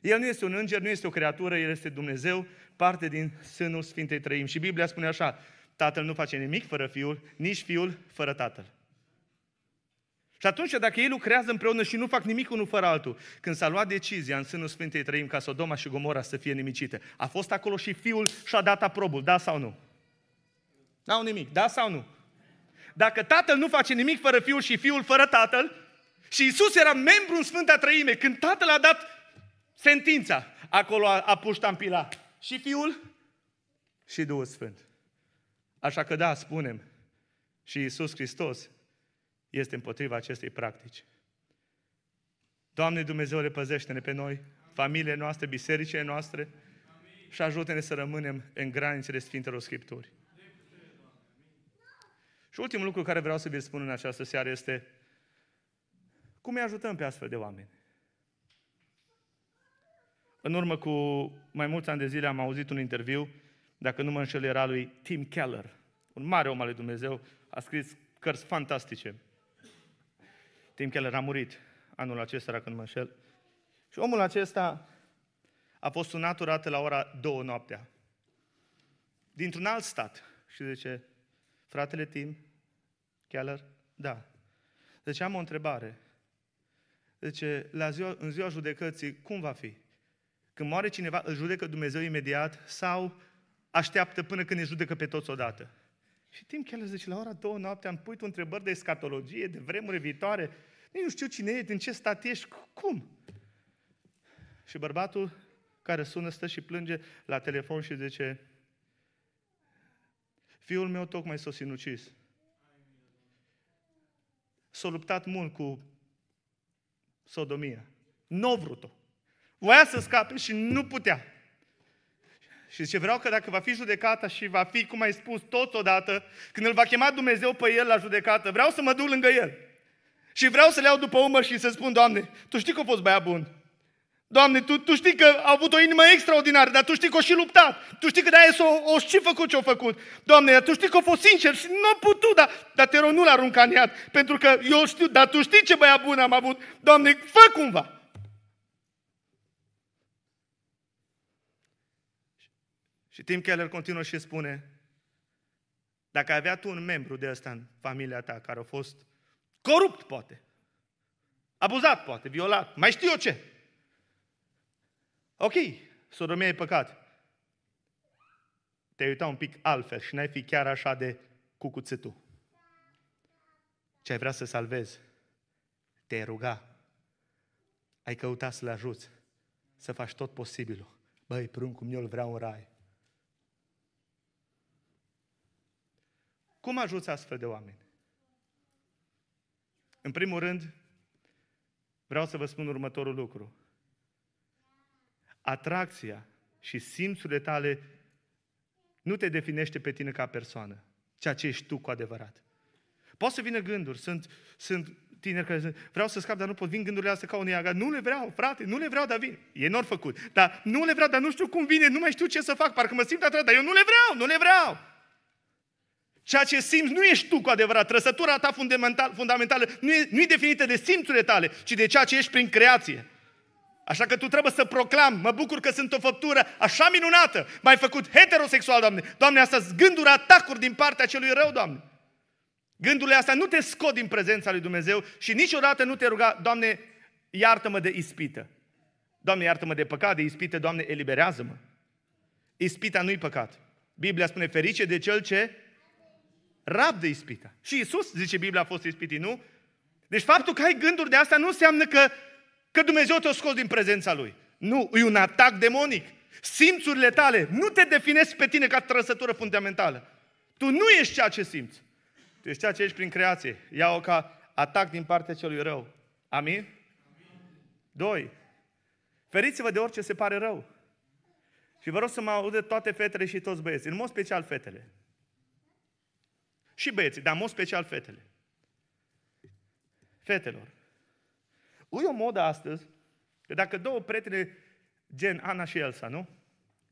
El nu este un înger, nu este o creatură, El este Dumnezeu, parte din sânul Sfintei Trăim. Și Biblia spune așa, Tatăl nu face nimic fără Fiul, nici Fiul fără Tatăl. Și atunci, dacă ei lucrează împreună și nu fac nimic unul fără altul, când s-a luat decizia în sânul Sfintei Trăim ca Sodoma și Gomora să fie nimicite, a fost acolo și fiul și-a dat aprobul, da sau nu? N-au nimic, da sau nu? Dacă tatăl nu face nimic fără fiul și fiul fără tatăl, și Isus era membru în Sfânta Trăime, când tatăl a dat sentința, acolo a, a pus ștampila și fiul și Duhul Sfânt. Așa că da, spunem Și Iisus Hristos este împotriva acestei practici. Doamne Dumnezeu, repăzește-ne pe noi, familiile noastre, bisericile noastre și ajută-ne să rămânem în granițele Sfintelor Scripturi. Și ultimul lucru care vreau să vi-l spun în această seară este cum îi ajutăm pe astfel de oameni. În urmă cu mai mulți ani de zile am auzit un interviu, dacă nu mă înșel, era lui Tim Keller, un mare om al lui Dumnezeu, a scris cărți fantastice. Tim Keller a murit anul acesta, dacă nu mă înșel. Și omul acesta a fost sunat odată la ora două noaptea, dintr-un alt stat. Și zice, fratele Tim Keller, da. Deci am o întrebare. Zice, la ziua, în ziua judecății, cum va fi? Când moare cineva, îl judecă Dumnezeu imediat sau așteaptă până când ne judecă pe toți odată? Și Tim Keller zice, la ora două noaptea îmi pui tu întrebări de escatologie, de vremuri viitoare, nici nu știu cine e, din ce stat ești, cum? Și bărbatul care sună, stă și plânge la telefon și zice, fiul meu tocmai s-a sinucis. S-a luptat mult cu sodomia. Nu a vrut-o. Voia să scape și nu putea. Și zice, vreau că dacă va fi judecata și va fi, cum ai spus, totodată, când îl va chema Dumnezeu pe el la judecată, vreau să mă duc lângă el. Și vreau să le iau după umăr și să spun, Doamne, Tu știi că a fost băiat bun. Doamne, tu, tu știi că a avut o inimă extraordinară, dar Tu știi că a și luptat. Tu știi că de-aia o, o și făcut ce a făcut. Doamne, dar Tu știi că a fost sincer și nu a putut, dar, dar te rog, nu l-a aruncat în iad, pentru că eu știu, dar Tu știi ce băiat bun am avut. Doamne, fă cumva. Și Tim Keller continuă și spune, dacă ai avea tu un membru de ăsta în familia ta care a fost corupt, poate, abuzat, poate, violat, mai știu eu ce. Ok, sodomia e păcat. Te-ai uitat un pic altfel și n-ai fi chiar așa de cucuțitul. Ce ai vrea să salvezi? Te-ai ruga. Ai căutat să le ajuți. Să faci tot posibilul. Băi, pruncul meu îl vreau în rai. Cum ajuți astfel de oameni? În primul rând, vreau să vă spun următorul lucru. Atracția și simțurile tale nu te definește pe tine ca persoană, ceea ce ești tu cu adevărat. Poți să vină gânduri, sunt, sunt tineri care zic, vreau să scap, dar nu pot, vin gândurile astea ca un iaga. Nu le vreau, frate, nu le vreau, dar vin. E nor făcut. Dar nu le vreau, dar nu știu cum vine, nu mai știu ce să fac, parcă mă simt atras, dar eu nu le vreau, nu le vreau. Ceea ce simți nu ești tu cu adevărat. Trăsătura ta fundamental, fundamentală nu e, nu e definită de simțurile tale, ci de ceea ce ești prin creație. Așa că tu trebuie să proclam, mă bucur că sunt o făptură așa minunată. M-ai făcut heterosexual, Doamne. Doamne, asta sunt gânduri, atacuri din partea celui rău, Doamne. Gândurile astea nu te scot din prezența lui Dumnezeu și niciodată nu te ruga, Doamne, iartă-mă de ispită. Doamne, iartă-mă de păcat, de ispită, Doamne, eliberează-mă. Ispita nu-i păcat. Biblia spune, ferice de cel ce rab de ispita. Și Isus, zice Biblia, a fost ispitit, nu? Deci faptul că ai gânduri de asta nu înseamnă că, că Dumnezeu te-a scos din prezența Lui. Nu, e un atac demonic. Simțurile tale nu te definesc pe tine ca trăsătură fundamentală. Tu nu ești ceea ce simți. Tu ești ceea ce ești prin creație. Ia-o ca atac din partea celui rău. Amin? Amin. Doi. Feriți-vă de orice se pare rău. Și vă rog să mă audă toate fetele și toți băieții, în mod special fetele. Și băieții, dar în mod special fetele. Fetelor. E o modă astăzi, că dacă două prietene gen Ana și Elsa, nu?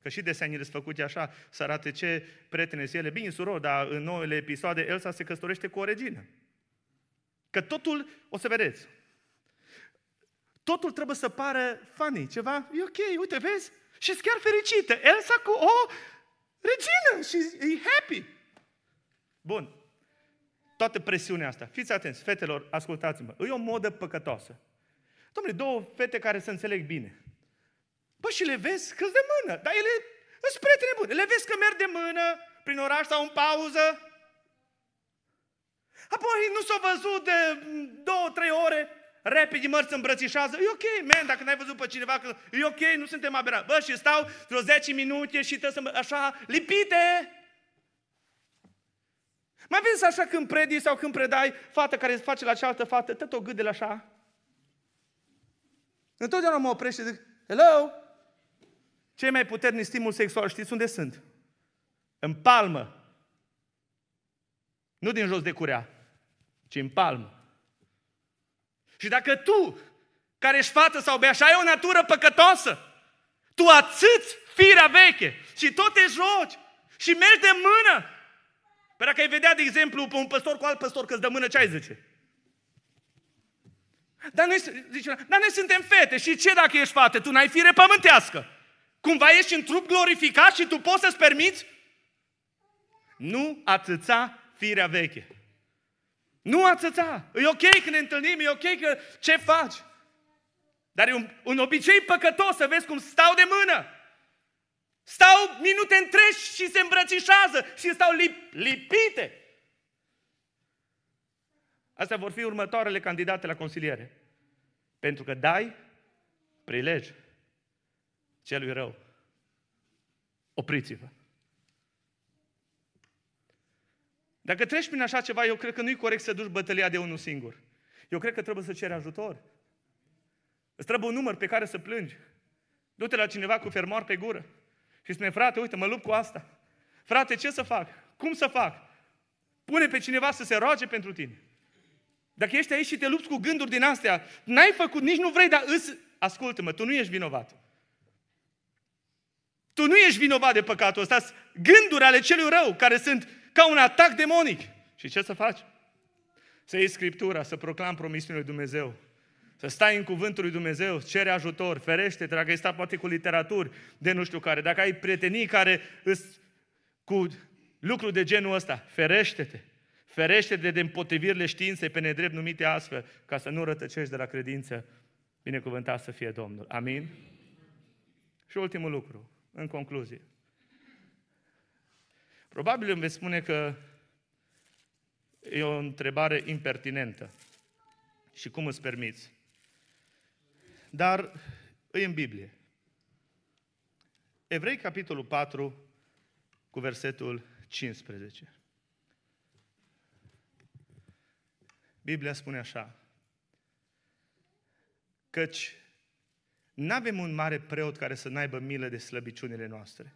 Că și desenile sunt făcute așa, să arate ce prietene sunt ele. Bine, suror, dar în noile episoade Elsa se căsătorește cu o regină. Că totul, o să vedeți, totul trebuie să pară funny, ceva, e ok, uite, vezi? Și chiar fericită. Elsa cu o regină și e happy. Bun. Toată presiunea asta. Fiți atenți, fetelor, ascultați-mă. E o modă păcătoasă. Domnule, două fete care se înțeleg bine. Bă, și le vezi că de mână, dar ele sunt prietene bune. Le vezi că merg de mână prin oraș sau în pauză. Apoi nu s-au văzut de două, trei ore, repede mărți se îmbrățișează. E ok, man, dacă n-ai văzut pe cineva, că e ok, nu suntem aberați. Bă, și stau vreo 10 minute și trebuie să mă, așa, lipite. Mai vezi așa când predii sau când predai, fata care îți face la cealaltă fată, tot o gâdele așa? Întotdeauna mă oprește și zic, hello? Cei mai puternici stimul sexual, știți unde sunt? În palmă. Nu din jos de curea, ci în palmă. Și dacă tu, care ești fată sau bea și ai o natură păcătoasă, tu atâți firea veche și tot te joci și mergi de mână. Păi dacă ai vedea, de exemplu, pe un păstor cu alt păstor că îți dă mână, ce ai zice? Dar noi, zice, dar noi suntem fete și ce dacă ești fată? Tu n-ai fire pământească. Cumva ești în trup glorificat și tu poți să-ți permiți? Nu atâța firea veche. Nu atâța. E ok că ne întâlnim, e ok că ce faci. Dar e un, un obicei păcătos să vezi cum stau de mână. Stau minute întregi și se îmbrățișează și stau lip, lipite. Astea vor fi următoarele candidate la consiliere. Pentru că dai prilej celui rău. Opriți-vă. Dacă treci prin așa ceva, eu cred că nu-i corect să duci bătălia de unul singur. Eu cred că trebuie să ceri ajutor. Îți trebuie un număr pe care să plângi. Du-te la cineva cu fermoar pe gură și spune, frate, uite, mă lupt cu asta. Frate, ce să fac? Cum să fac? Pune pe cineva să se roage pentru tine. Dacă ești aici și te lupți cu gânduri din astea, n-ai făcut, nici nu vrei, dar îs... Ascultă-mă, tu nu ești vinovat. Tu nu ești vinovat de păcatul ăsta. Gânduri ale celui rău, care sunt ca un atac demonic. Și ce să faci? Să iei Scriptura, să proclam promisiunile lui Dumnezeu. Să stai în cuvântul lui Dumnezeu, cere ajutor, ferește dacă ai stat poate cu literaturi de nu știu care, dacă ai prietenii care îți cu lucruri de genul ăsta, ferește-te. Ferește-te de împotrivirile științei pe nedrept numite astfel, ca să nu rătăcești de la credință. Binecuvântat să fie Domnul. Amin? Și ultimul lucru, în concluzie. Probabil îmi veți spune că e o întrebare impertinentă. Și cum îți permiți? Dar e în Biblie. Evrei, capitolul 4, cu versetul 15. Biblia spune așa, căci nu avem un mare preot care să n-aibă milă de slăbiciunile noastre,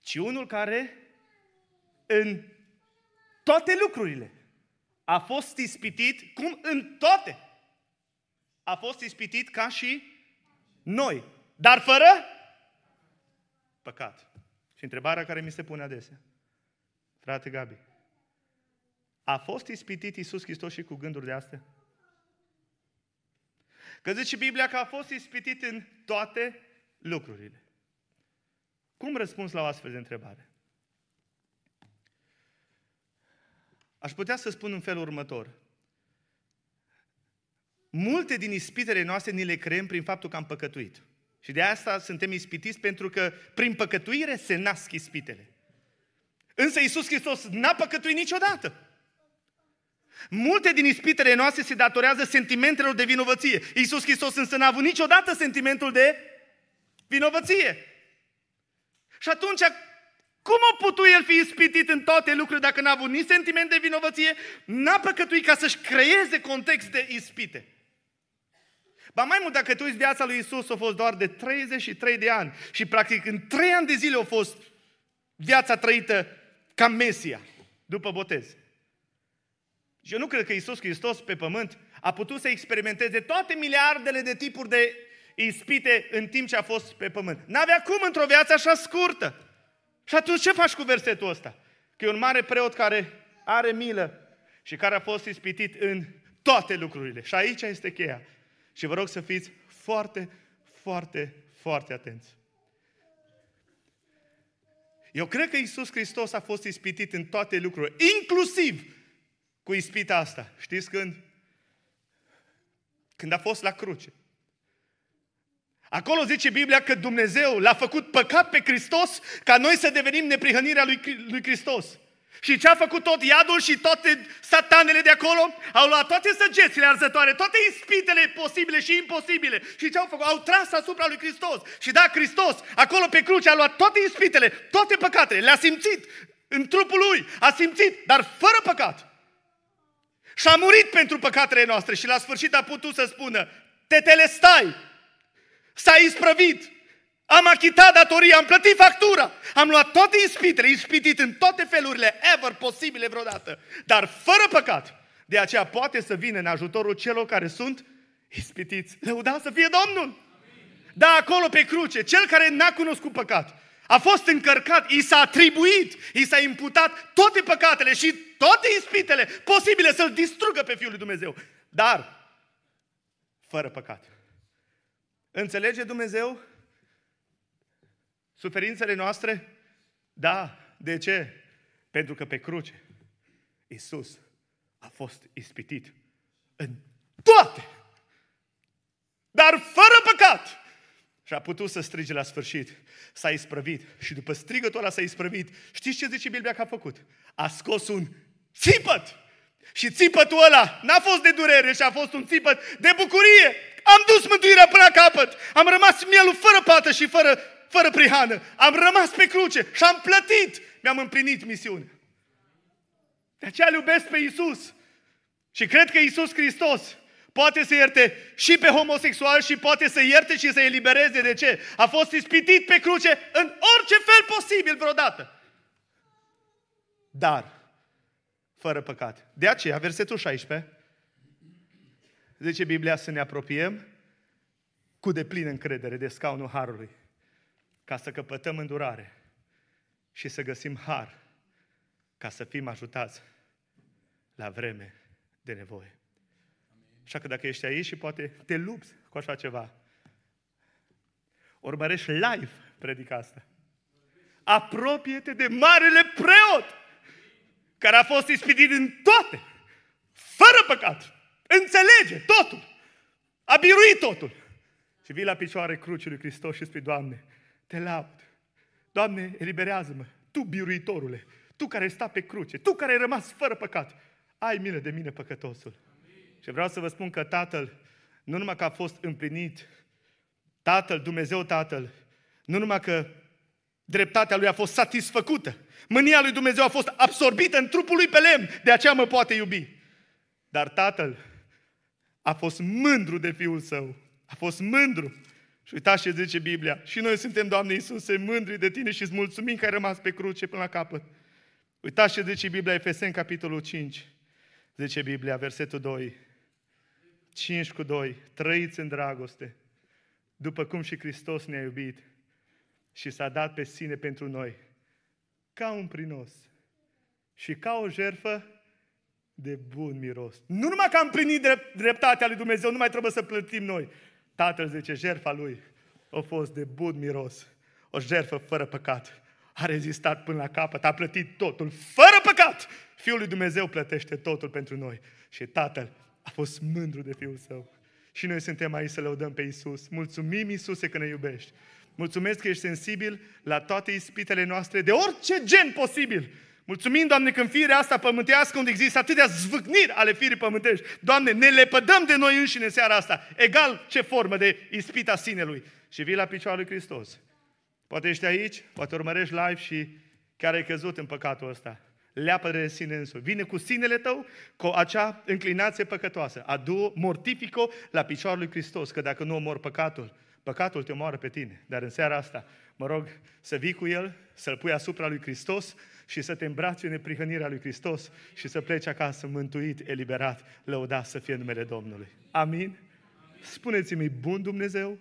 ci unul care în toate lucrurile a fost ispitit, cum în toate, a fost ispitit ca și noi, dar fără păcat. Și întrebarea care mi se pune adesea, frate Gabi, a fost ispitit Iisus Hristos și cu gânduri de astea? Că zice Biblia că a fost ispitit în toate lucrurile. Cum răspuns la o astfel de întrebare? Aș putea să spun în felul următor. Multe din ispitele noastre ni le creăm prin faptul că am păcătuit. Și de asta suntem ispitiți pentru că prin păcătuire se nasc ispitele. Însă Iisus Hristos n-a păcătuit niciodată. Multe din ispitele noastre se datorează sentimentelor de vinovăție. Iisus Hristos însă n-a avut niciodată sentimentul de vinovăție. Și atunci, cum a putut el fi ispitit în toate lucrurile dacă n-a avut nici sentiment de vinovăție, n-a păcătuit ca să-și creeze context de ispite. Ba mai mult, dacă tu uiți viața lui Isus, a fost doar de 33 de ani și practic în 3 ani de zile a fost viața trăită ca Mesia, după botez. Și eu nu cred că Isus Hristos pe pământ a putut să experimenteze toate miliardele de tipuri de ispite în timp ce a fost pe pământ. N-avea cum într-o viață așa scurtă. Și atunci ce faci cu versetul ăsta? Că e un mare preot care are milă și care a fost ispitit în toate lucrurile. Și aici este cheia. Și vă rog să fiți foarte, foarte, foarte atenți. Eu cred că Isus Hristos a fost ispitit în toate lucrurile, inclusiv cu ispita asta. Știți când? Când a fost la cruce. Acolo zice Biblia că Dumnezeu l-a făcut păcat pe Hristos ca noi să devenim neprihănirea lui, lui Hristos. Și ce a făcut tot iadul și toate satanele de acolo? Au luat toate săgețile arzătoare, toate ispitele posibile și imposibile. Și ce au făcut? Au tras asupra lui Hristos. Și da, Hristos, acolo pe cruce, a luat toate ispitele, toate păcatele, le-a simțit în trupul lui, a simțit, dar fără păcat. Și a murit pentru păcatele noastre și la sfârșit a putut să spună, tetele stai, s-a isprăvit, am achitat datoria, am plătit factura, am luat toate ispitele, ispitit în toate felurile ever posibile vreodată, dar fără păcat. De aceea poate să vină în ajutorul celor care sunt ispitiți. Lăudați să fie Domnul! Da, acolo pe cruce, cel care n-a cunoscut păcat, a fost încărcat, i s-a atribuit, i s-a imputat toate păcatele și toate ispitele posibile să-l distrugă pe Fiul lui Dumnezeu. Dar, fără păcat. Înțelege Dumnezeu suferințele noastre? Da. De ce? Pentru că pe cruce Isus a fost ispitit în toate, dar fără păcat. Și a putut să strige la sfârșit. S-a isprăvit. Și după strigătul ăla s-a isprăvit. Știți ce zice Biblia că a făcut? A scos un țipăt. Și țipătul ăla n-a fost de durere, și a fost un țipăt de bucurie. Am dus mântuirea până la capăt. Am rămas mielul fără pată și fără, fără prihană. Am rămas pe cruce și am plătit. Mi-am împlinit misiunea. De aceea îl iubesc pe Isus. Și cred că Isus Hristos poate să ierte și pe homosexual și poate să ierte și să elibereze. De ce? A fost ispitit pe cruce în orice fel posibil vreodată. Dar, fără păcat. De aceea, versetul 16, zice Biblia să ne apropiem cu deplină încredere de scaunul Harului, ca să căpătăm îndurare și să găsim har, ca să fim ajutați la vreme de nevoie. Așa că dacă ești aici și poate te lupți cu așa ceva, urmărești live predica asta. Apropie-te de marele preot care a fost ispitit în toate, fără păcat. Înțelege totul. A biruit totul. Și vii la picioare crucii lui Hristos și spui, Doamne, te laud. Doamne, eliberează-mă. Tu, biruitorule, tu care ai stat pe cruce, tu care ai rămas fără păcat, ai milă de mine, păcătosul. Și vreau să vă spun că Tatăl, nu numai că a fost împlinit, Tatăl, Dumnezeu Tatăl, nu numai că dreptatea lui a fost satisfăcută, mânia lui Dumnezeu a fost absorbită în trupul lui pe lemn, de aceea mă poate iubi. Dar Tatăl a fost mândru de Fiul Său, a fost mândru. Și uitați ce zice Biblia. Și noi suntem, Doamne Iisuse, mândri de Tine și îți mulțumim că ai rămas pe cruce până la capăt. Uitați ce zice Biblia, Efeseni, capitolul 5. Zice Biblia, versetul 2. 5 cu 2. Trăiți în dragoste, după cum și Hristos ne-a iubit și s-a dat pe sine pentru noi, ca un prinos și ca o jerfă de bun miros. Nu numai că am primit dreptatea lui Dumnezeu, nu mai trebuie să plătim noi. Tatăl zice, jerfa lui a fost de bun miros, o jerfă fără păcat. A rezistat până la capăt, a plătit totul, fără păcat. Fiul lui Dumnezeu plătește totul pentru noi. Și Tatăl a fost mândru de Fiul Său. Și noi suntem aici să lăudăm pe Isus. Mulțumim, Isuse, că ne iubești. Mulțumesc că ești sensibil la toate ispitele noastre, de orice gen posibil. Mulțumim, Doamne, că în firea asta pământească, unde există atâtea zvâcniri ale firii pământești, Doamne, ne lepădăm de noi înșine în seara asta, egal ce formă de ispita sinelui. Și vii la picioarele lui Hristos. Poate ești aici, poate urmărești live și chiar ai căzut în păcatul ăsta leapă de sine însuși. Vine cu sinele tău, cu acea înclinație păcătoasă. Adu, mortifico la picioarul lui Hristos, că dacă nu omor păcatul, păcatul te omoară pe tine. Dar în seara asta, mă rog să vii cu el, să-l pui asupra lui Hristos și să te îmbraci în neprihănirea lui Hristos și să pleci acasă mântuit, eliberat, lăudat să fie numele Domnului. Amin? Spuneți-mi, bun Dumnezeu?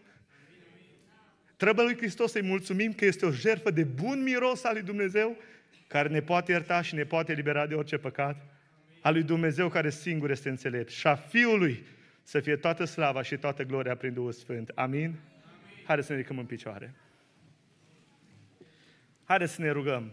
Trebuie lui Hristos să-i mulțumim că este o jertfă de bun miros al lui Dumnezeu care ne poate ierta și ne poate elibera de orice păcat, a lui Dumnezeu care singur este înțelept și a Fiului să fie toată slava și toată gloria prin Duhul Sfânt. Amin? Amin. Haideți să ne ridicăm în picioare. Haideți să ne rugăm.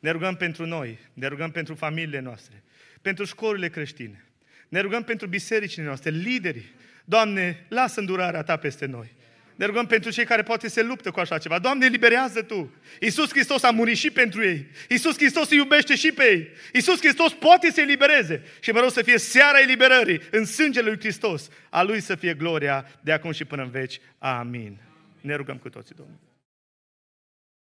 Ne rugăm pentru noi, ne rugăm pentru familiile noastre, pentru școlile creștine. Ne rugăm pentru bisericile noastre, liderii. Doamne, lasă îndurarea Ta peste noi. Ne rugăm pentru cei care poate se luptă cu așa ceva. Doamne, eliberează Tu! Iisus Hristos a murit și pentru ei. Iisus Hristos îi iubește și pe ei. Iisus Hristos poate să elibereze. Și mă rog să fie seara eliberării în sângele lui Hristos. A Lui să fie gloria de acum și până în veci. Amin. Ne rugăm cu toții, Domnul.